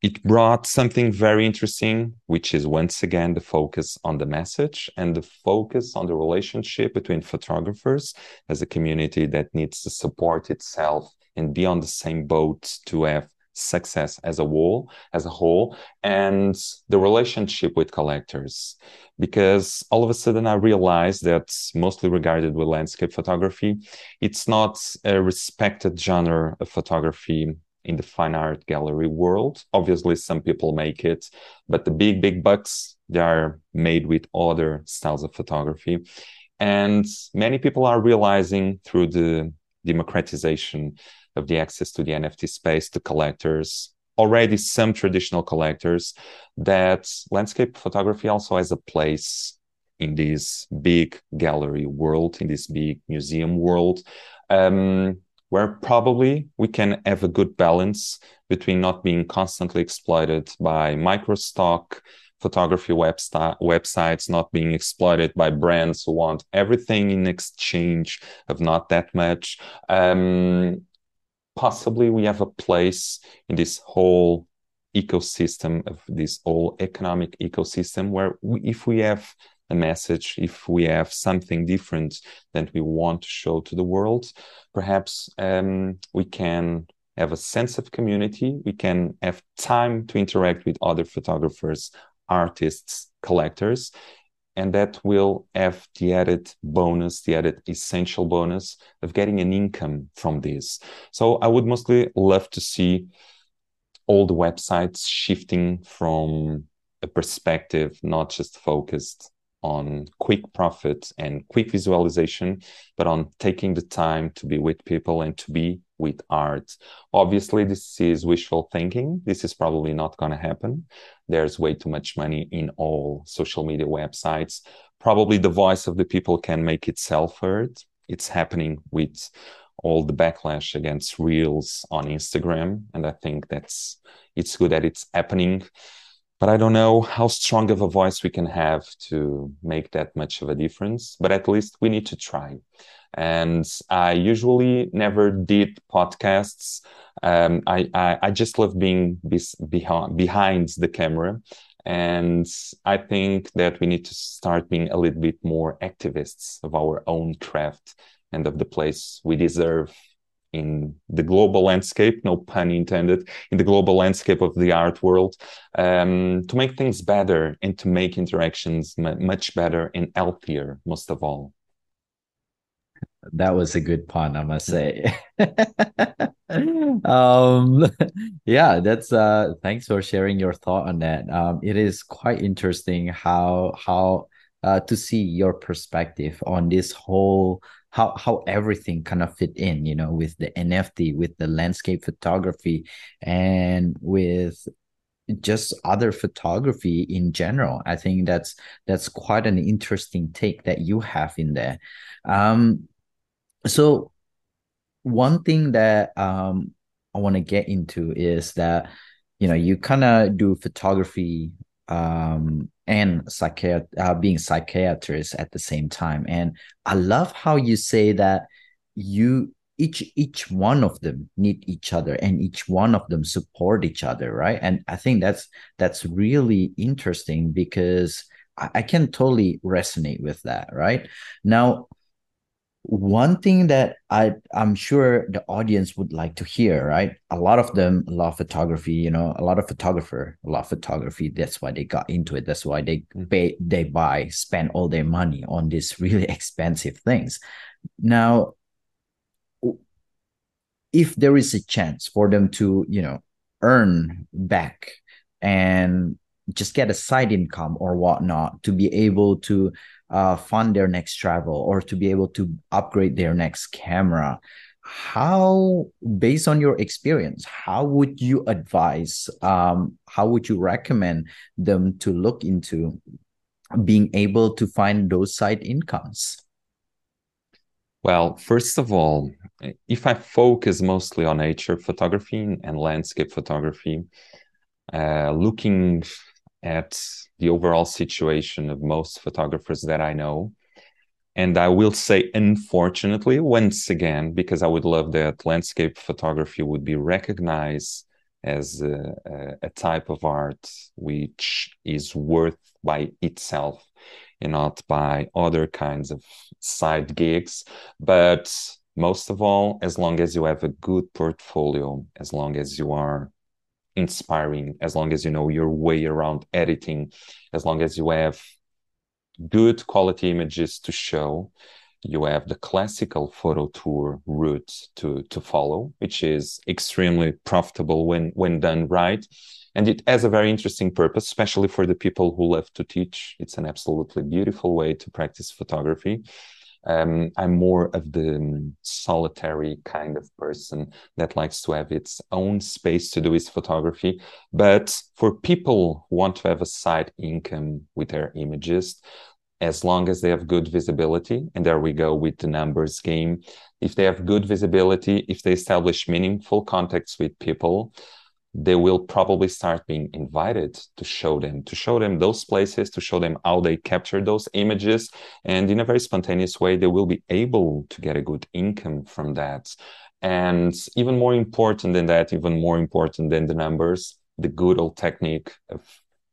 it brought something very interesting, which is once again the focus on the message and the focus on the relationship between photographers as a community that needs to support itself and be on the same boat to have success as a whole as a whole and the relationship with collectors. Because all of a sudden i realized that mostly regarded with landscape photography it's not a respected genre of photography in the fine art gallery world. Obviously some people make it but the big big bucks they are made with other styles of photography. And many people are realizing through the democratization of the access to the NFT space to collectors. Already some traditional collectors that landscape photography also has a place in this big gallery world, in this big museum world, um, where probably we can have a good balance between not being constantly exploited by microstock photography website, websites, not being exploited by brands who want everything in exchange of not that much. Um, possibly we have a place in this whole ecosystem of this whole economic ecosystem where we, if we have a message, if we have something different that we want to show to the world, perhaps um, we can have a sense of community. We can have time to interact with other photographers, artists, collectors, and that will have the added bonus, the added essential bonus of getting an income from this. So I would mostly love to see all the websites shifting from a perspective not just focused on quick profit and quick visualization, but on taking the time to be with people and to be with art. Obviously, this is wishful thinking. This is probably not going to happen. There's way too much money in all social media websites. Probably the voice of the people can make itself heard. It's happening with all the backlash against reels on Instagram. And I think that's it's good that it's happening but I don't know how strong of a voice we can have to make that much of a difference. But at least we need to try. And I usually never did podcasts. Um, I, I, I just love being behind behind the camera, and I think that we need to start being a little bit more activists of our own craft and of the place we deserve in the global landscape, no pun intended, in the global landscape of the art world, um, to make things better and to make interactions much better and healthier, most of all. That was a good pun, I must say. <laughs> um, <laughs> yeah, that's uh, thanks for sharing your thought on that. Um, it is quite interesting how how uh, to see your perspective on this whole how how everything kind of fit in you know with the nft with the landscape photography and with just other photography in general i think that's that's quite an interesting take that you have in there um so one thing that um i want to get into is that you know you kind of do photography um and psychiat- uh, being psychiatrist at the same time. And i love how you say that you each each one of them need each other and each one of them support each other right? And i think that's that's really interesting because I, I can totally resonate with that right? Now one thing that I I'm sure the audience would like to hear, right? A lot of them love photography, you know, a lot of photographer love photography. That's why they got into it. That's why they mm. pay, they buy, spend all their money on these <laughs> really expensive things. Now, if there is a chance for them to, you know, earn back and just get a side income or whatnot to be able to uh, fund their next travel or to be able to upgrade their next camera. How based on your experience how would you advise um, how would you recommend them to look into being able to find those side incomes? Well first of all if i focus mostly on nature photography and landscape photography uh, looking at the overall situation of most photographers that I know. And I will say, unfortunately, once again, because I would love that landscape photography would be recognized as a, a, type of art which is worth by itself and not by other kinds of side gigs. But most of all, as long as you have a good portfolio, as long as you are inspiring as long as you know your way around editing as long as you have good quality images to show you have the classical photo tour route to to follow which is extremely profitable when when done right. And it has a very interesting purpose especially for the people who love to teach. It's an absolutely beautiful way to practice photography Um, I'm more of the um, solitary kind of person that likes to have its own space to do his photography. But for people who want to have a side income with their images, as long as they have good visibility, and there we go with the numbers game. If they have good visibility, if they establish meaningful contacts with people, they will probably start being invited to show them to show them those places to show them how they capture those images. And in a very spontaneous way they will be able to get a good income from that. And even more important than that even more important than the numbers the good old technique of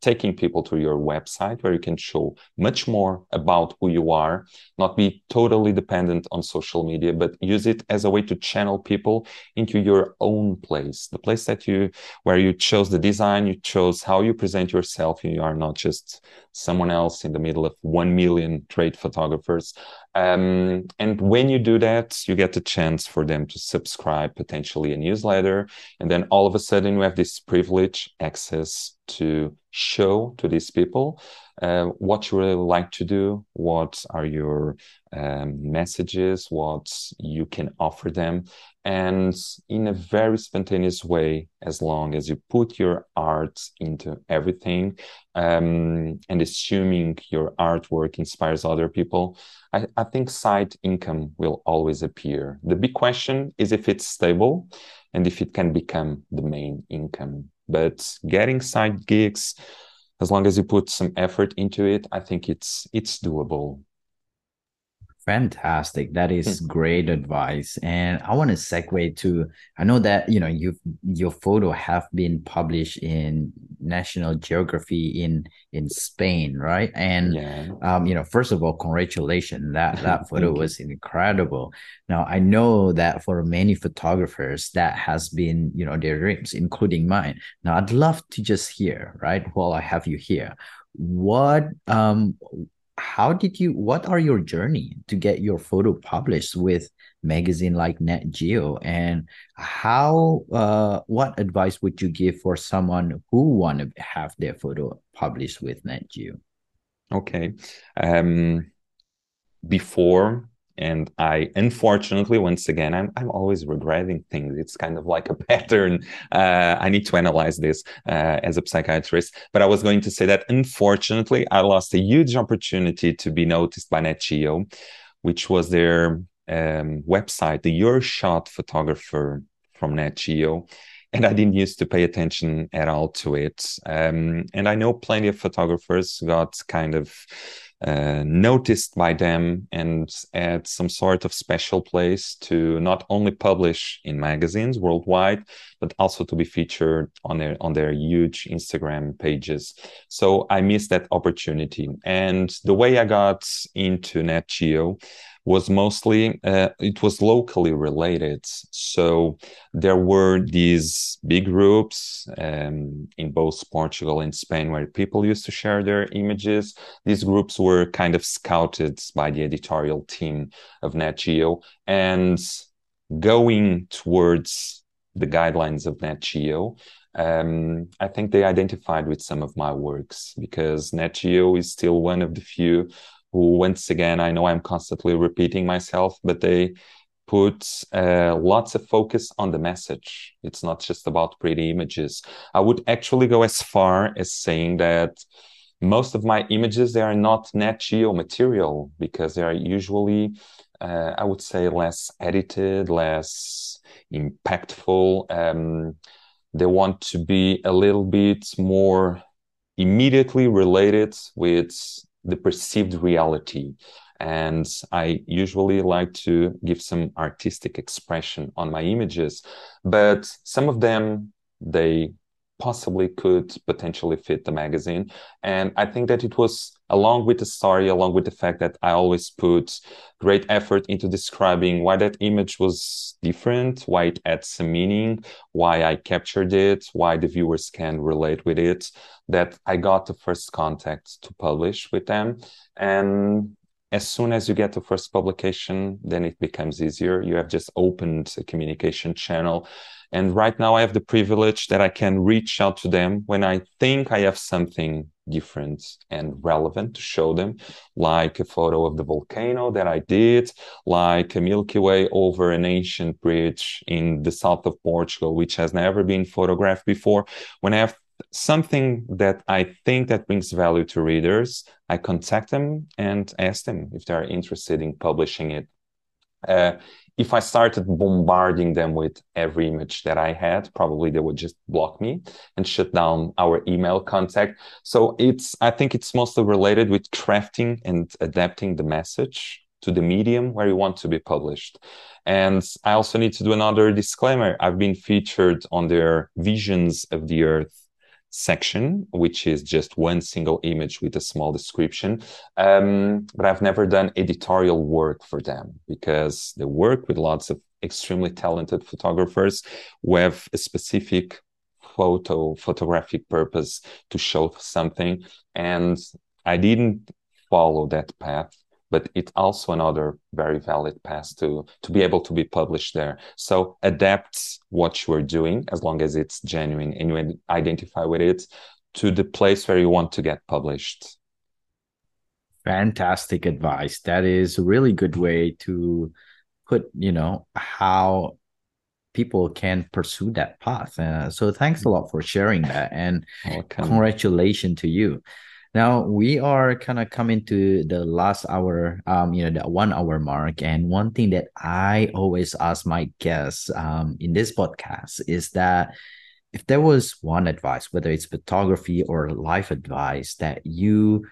taking people to your website where you can show much more about who you are, not be totally dependent on social media, but use it as a way to channel people into your own place, the place that you, where you chose the design, you chose how you present yourself. You are not just someone else in the middle of 1 million trade photographers. Um, and when you do that, you get a chance for them to subscribe potentially a newsletter. And then all of a sudden you have this privilege access to show to these people uh, what you really like to do, what are your um, messages, what you can offer them, and in a very spontaneous way, as long as you put your art into everything, um, and assuming your artwork inspires other people, I, I think side income will always appear. The big question is if it's stable and if it can become the main income. But getting side gigs, as long as you put some effort into it, I think it's it's doable. Fantastic. That is hmm. great advice. And I want to segue to I know that you know you your photo have been published in National Geography in in Spain, right? And yeah. um, you know, first of all, congratulations. That <laughs> that photo was incredible. Now I know that for many photographers that has been, you know, their dreams, including mine. Now I'd love to just hear, right? While I have you here, what um how did you what are your journey to get your photo published with magazine like Nat Geo and how uh, what advice would you give for someone who want to have their photo published with Nat Geo okay um before and i unfortunately once again i'm, I'm always regretting things. It's kind of like a <laughs> pattern. Uh, i need to analyze this uh, as a psychiatrist. But i was going to say that unfortunately i lost a huge opportunity to be noticed by Nat Geo which was their um, website the your shot photographer from Nat Geo and I didn't used to pay attention at all to it. Um, and I know plenty of photographers got kind of uh, noticed by them and at some sort of special place to not only publish in magazines worldwide, but also to be featured on their on their huge Instagram pages. So I missed that opportunity. And the way I got into Nat Geo was mostly uh, it was locally related so there were these big groups um, in both portugal and spain where people used to share their images these groups were kind of scouted by the editorial team of nat geo and going towards the guidelines of nat geo um, I think they identified with some of my works because Nat Geo is still one of the few who once again i know i'm constantly repeating myself but they put uh, lots of focus on the message. It's not just about pretty images. I would actually go as far as saying that most of my images they are not Nat Geo material because they are usually uh, i would say less edited less impactful um, they want to be a little bit more immediately related with the perceived reality. And I usually like to give some artistic expression on my images, but some of them, they possibly could potentially fit the magazine. And I think that it was along with the story, along with the fact that I always put great effort into describing why that image was different, why it adds some meaning, why I captured it, why the viewers can relate with it, that I got the first contact to publish with them. And as soon as you get the first publication, then it becomes easier. You have just opened a communication channel. And right now I have the privilege that I can reach out to them when I think I have something different and relevant to show them, like a photo of the volcano that I did, like a Milky Way over an ancient bridge in the south of Portugal, which has never been photographed before. When I have something that I think that brings value to readers, I contact them and ask them if they are interested in publishing it. Uh, if I started bombarding them with every image that I had, probably they would just block me and shut down our email contact. So it's, I think it's mostly related with crafting and adapting the message to the medium where you want to be published. And I also need to do another disclaimer. I've been featured on their Visions of the Earth section, which is just one single image with a small description. Um, but I've never done editorial work for them because they work with lots of extremely talented photographers who have a specific photo photographic purpose to show something and i didn't follow that path but it's also another very valid path to to be able to be published there. So adapt what you are doing as long as it's genuine and you identify with it to the place where you want to get published. Fantastic advice. That is a really good way to put you know how people can pursue that path. Uh, so thanks a lot for sharing that and Welcome. congratulations to you now we are kind of coming to the last hour, um, you know, the one hour mark. And one thing that I always ask my guests um, in this podcast is that if there was one advice, whether it's photography or life advice that you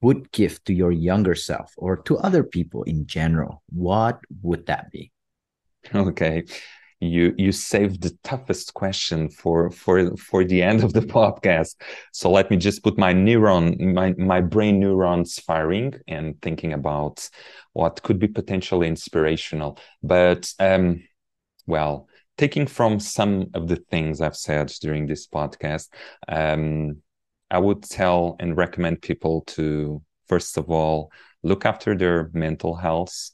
would give to your younger self or to other people in general, what would that be? <laughs> Okay you you saved the toughest question for for for the end of the <laughs> podcast. So let me just put my neuron my my brain neurons firing and thinking about what could be potentially inspirational. But um well taking from some of the things i've said during this podcast um i would tell and recommend people to first of all look after their mental health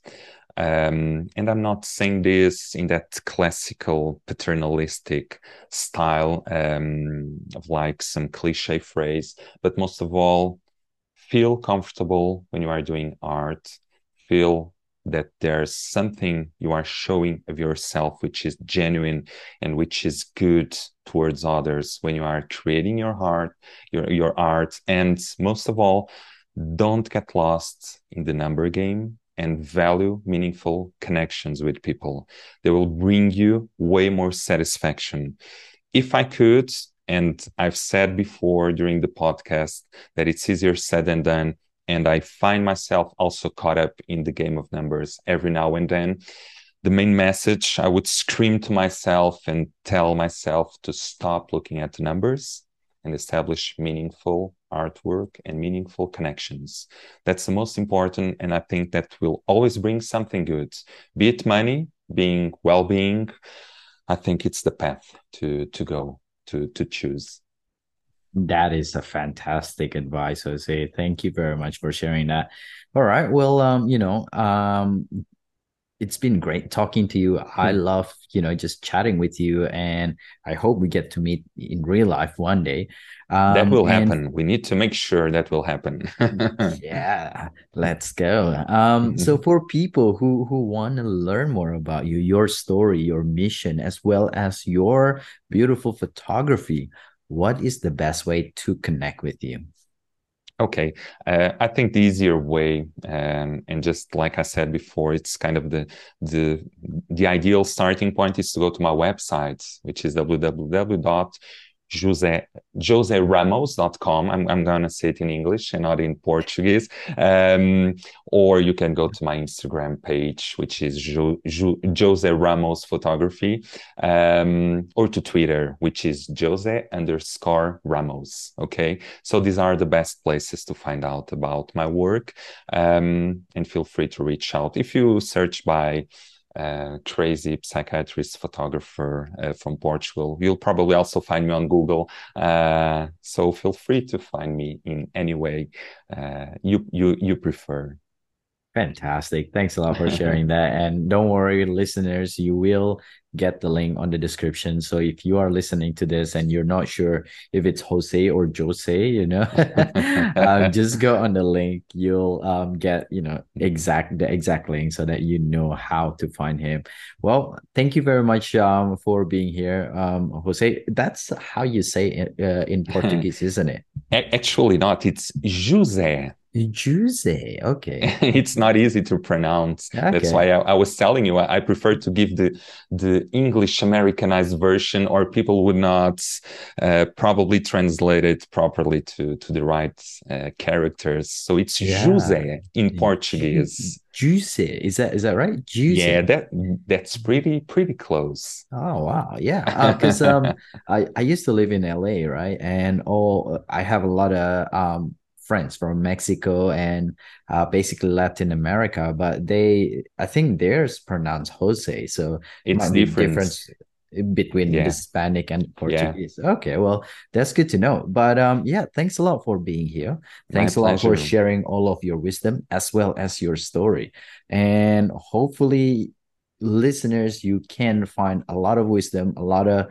um, and I'm not saying this in that classical paternalistic style um, of like some cliche phrase, but most of all, feel comfortable when you are doing art. Feel that there's something you are showing of yourself which is genuine and which is good towards others when you are creating your art your your art and most of all don't get lost in the number game and value meaningful connections with people. They will bring you way more satisfaction. If I could, and I've said before during the podcast that it's easier said than done. And I find myself also caught up in the game of numbers every now and then. The main message I would scream to myself and tell myself to stop looking at the numbers and establish meaningful artwork and meaningful connections. That's the most important. And I think that will always bring something good, be it money, being well being. I think it's the path to, to go, to, to choose. That is a fantastic advice, Jose. Thank you very much for sharing that. All right. Well, um, you know, um, it's been great talking to you. I hmm. love, you know, just chatting with you, and I hope we get to meet in real life one day. Um, that will and, happen. We need to make sure that will happen. <laughs> yeah, let's go. Um, so for people who who want to learn more about you, your story, your mission, as well as your beautiful photography, what is the best way to connect with you? Okay, uh, I think the easier way, um, and just like I said before, it's kind of the the the ideal starting point is to go to my website, which is www Jose, José joseramos.com. I'm, I'm going to say it in English and not in Portuguese. Um, or you can go to my Instagram page, which is jo, jo, Jose Ramos Photography, um, or to Twitter, which is Jose underscore Ramos. Okay. So these are the best places to find out about my work. Um, and feel free to reach out. If you search by uh, crazy psychiatrist photographer uh, from Portugal. You'll probably also find me on Google. Uh, so feel free to find me in any way uh, you you you prefer. Fantastic. Thanks a lot for <laughs> sharing that. And don't worry, listeners, you will get the link on the description. So if you are listening to this and you're not sure if it's Jose or Jose, you know, um, <laughs> <laughs> just go on the link. You'll um, get, you know, exact the exact link so that you know how to find him. Well, thank you very much um, for being here, um, Jose. That's how you say it uh, in Portuguese, isn't it? Actually, not. It's Jose. Jose. Okay. <laughs> it's not easy to pronounce. Okay. That's why I, I, was telling you I, I, prefer to give the the English Americanized version, or people would not uh, probably translate it properly to to the right uh, characters. So it's yeah. Jose in Portuguese. Jose is that is that right? Jose. Yeah, that that's pretty pretty close. Oh wow, yeah. Because uh, um, <laughs> I I used to live in LA, right, and all I have a lot of um friends from Mexico and uh, basically Latin America, but they, I think theirs pronounced Jose. So it's different. difference between yeah. Hispanic and Portuguese. Yeah. Okay, well, that's good to know. But um, yeah, thanks a lot for being here. Thanks My a lot for sharing all of your wisdom as well as your story. And hopefully, listeners, you can find a lot of wisdom, a lot of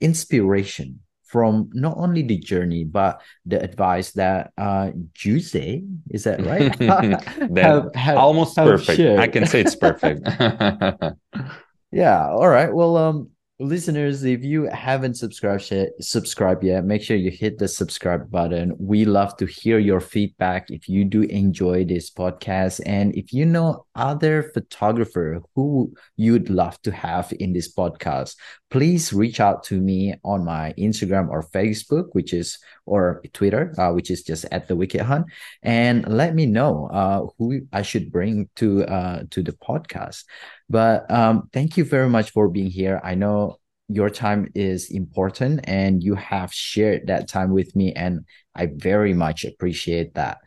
inspiration from not only the journey but the advice that uh Jose is that right? <laughs> that <laughs> have, have, almost have perfect. Shared. I can say it's perfect. <laughs> yeah. All right. Well, um, listeners if you haven't subscribed yet subscribe yet make sure you hit the subscribe button we love to hear your feedback if you do enjoy this podcast and if you know other photographer who you'd love to have in this podcast please reach out to me on my instagram or facebook which is or twitter uh, which is just at the wicked hunt and let me know uh, who i should bring to uh, to the podcast but um, thank you very much for being here. I know your time is important and you have shared that time with me, and I very much appreciate that.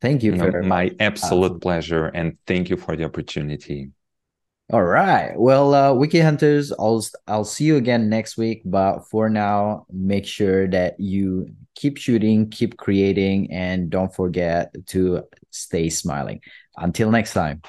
Thank you for my absolute uh, pleasure, and thank you for the opportunity. All right. Well, uh, Wicked Hunters, I'll I'll see you again next week. But for now, make sure that you keep shooting, keep creating, and don't forget to stay smiling. Until next time.